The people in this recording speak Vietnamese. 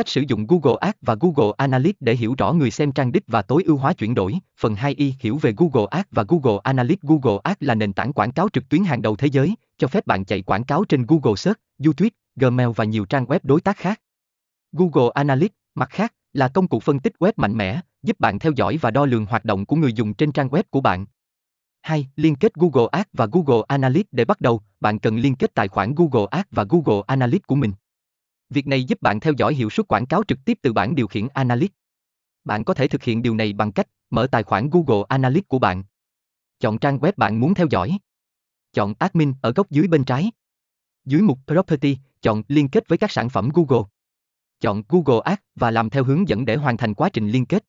cách sử dụng Google Ads và Google Analytics để hiểu rõ người xem trang đích và tối ưu hóa chuyển đổi. Phần 2y hiểu về Google Ads và Google Analytics. Google Ads là nền tảng quảng cáo trực tuyến hàng đầu thế giới, cho phép bạn chạy quảng cáo trên Google Search, YouTube, Gmail và nhiều trang web đối tác khác. Google Analytics, mặt khác, là công cụ phân tích web mạnh mẽ, giúp bạn theo dõi và đo lường hoạt động của người dùng trên trang web của bạn. 2. Liên kết Google Ads và Google Analytics để bắt đầu, bạn cần liên kết tài khoản Google Ads và Google Analytics của mình. Việc này giúp bạn theo dõi hiệu suất quảng cáo trực tiếp từ bảng điều khiển Analytics. Bạn có thể thực hiện điều này bằng cách mở tài khoản Google Analytics của bạn. Chọn trang web bạn muốn theo dõi. Chọn Admin ở góc dưới bên trái. Dưới mục Property, chọn Liên kết với các sản phẩm Google. Chọn Google Ads và làm theo hướng dẫn để hoàn thành quá trình liên kết.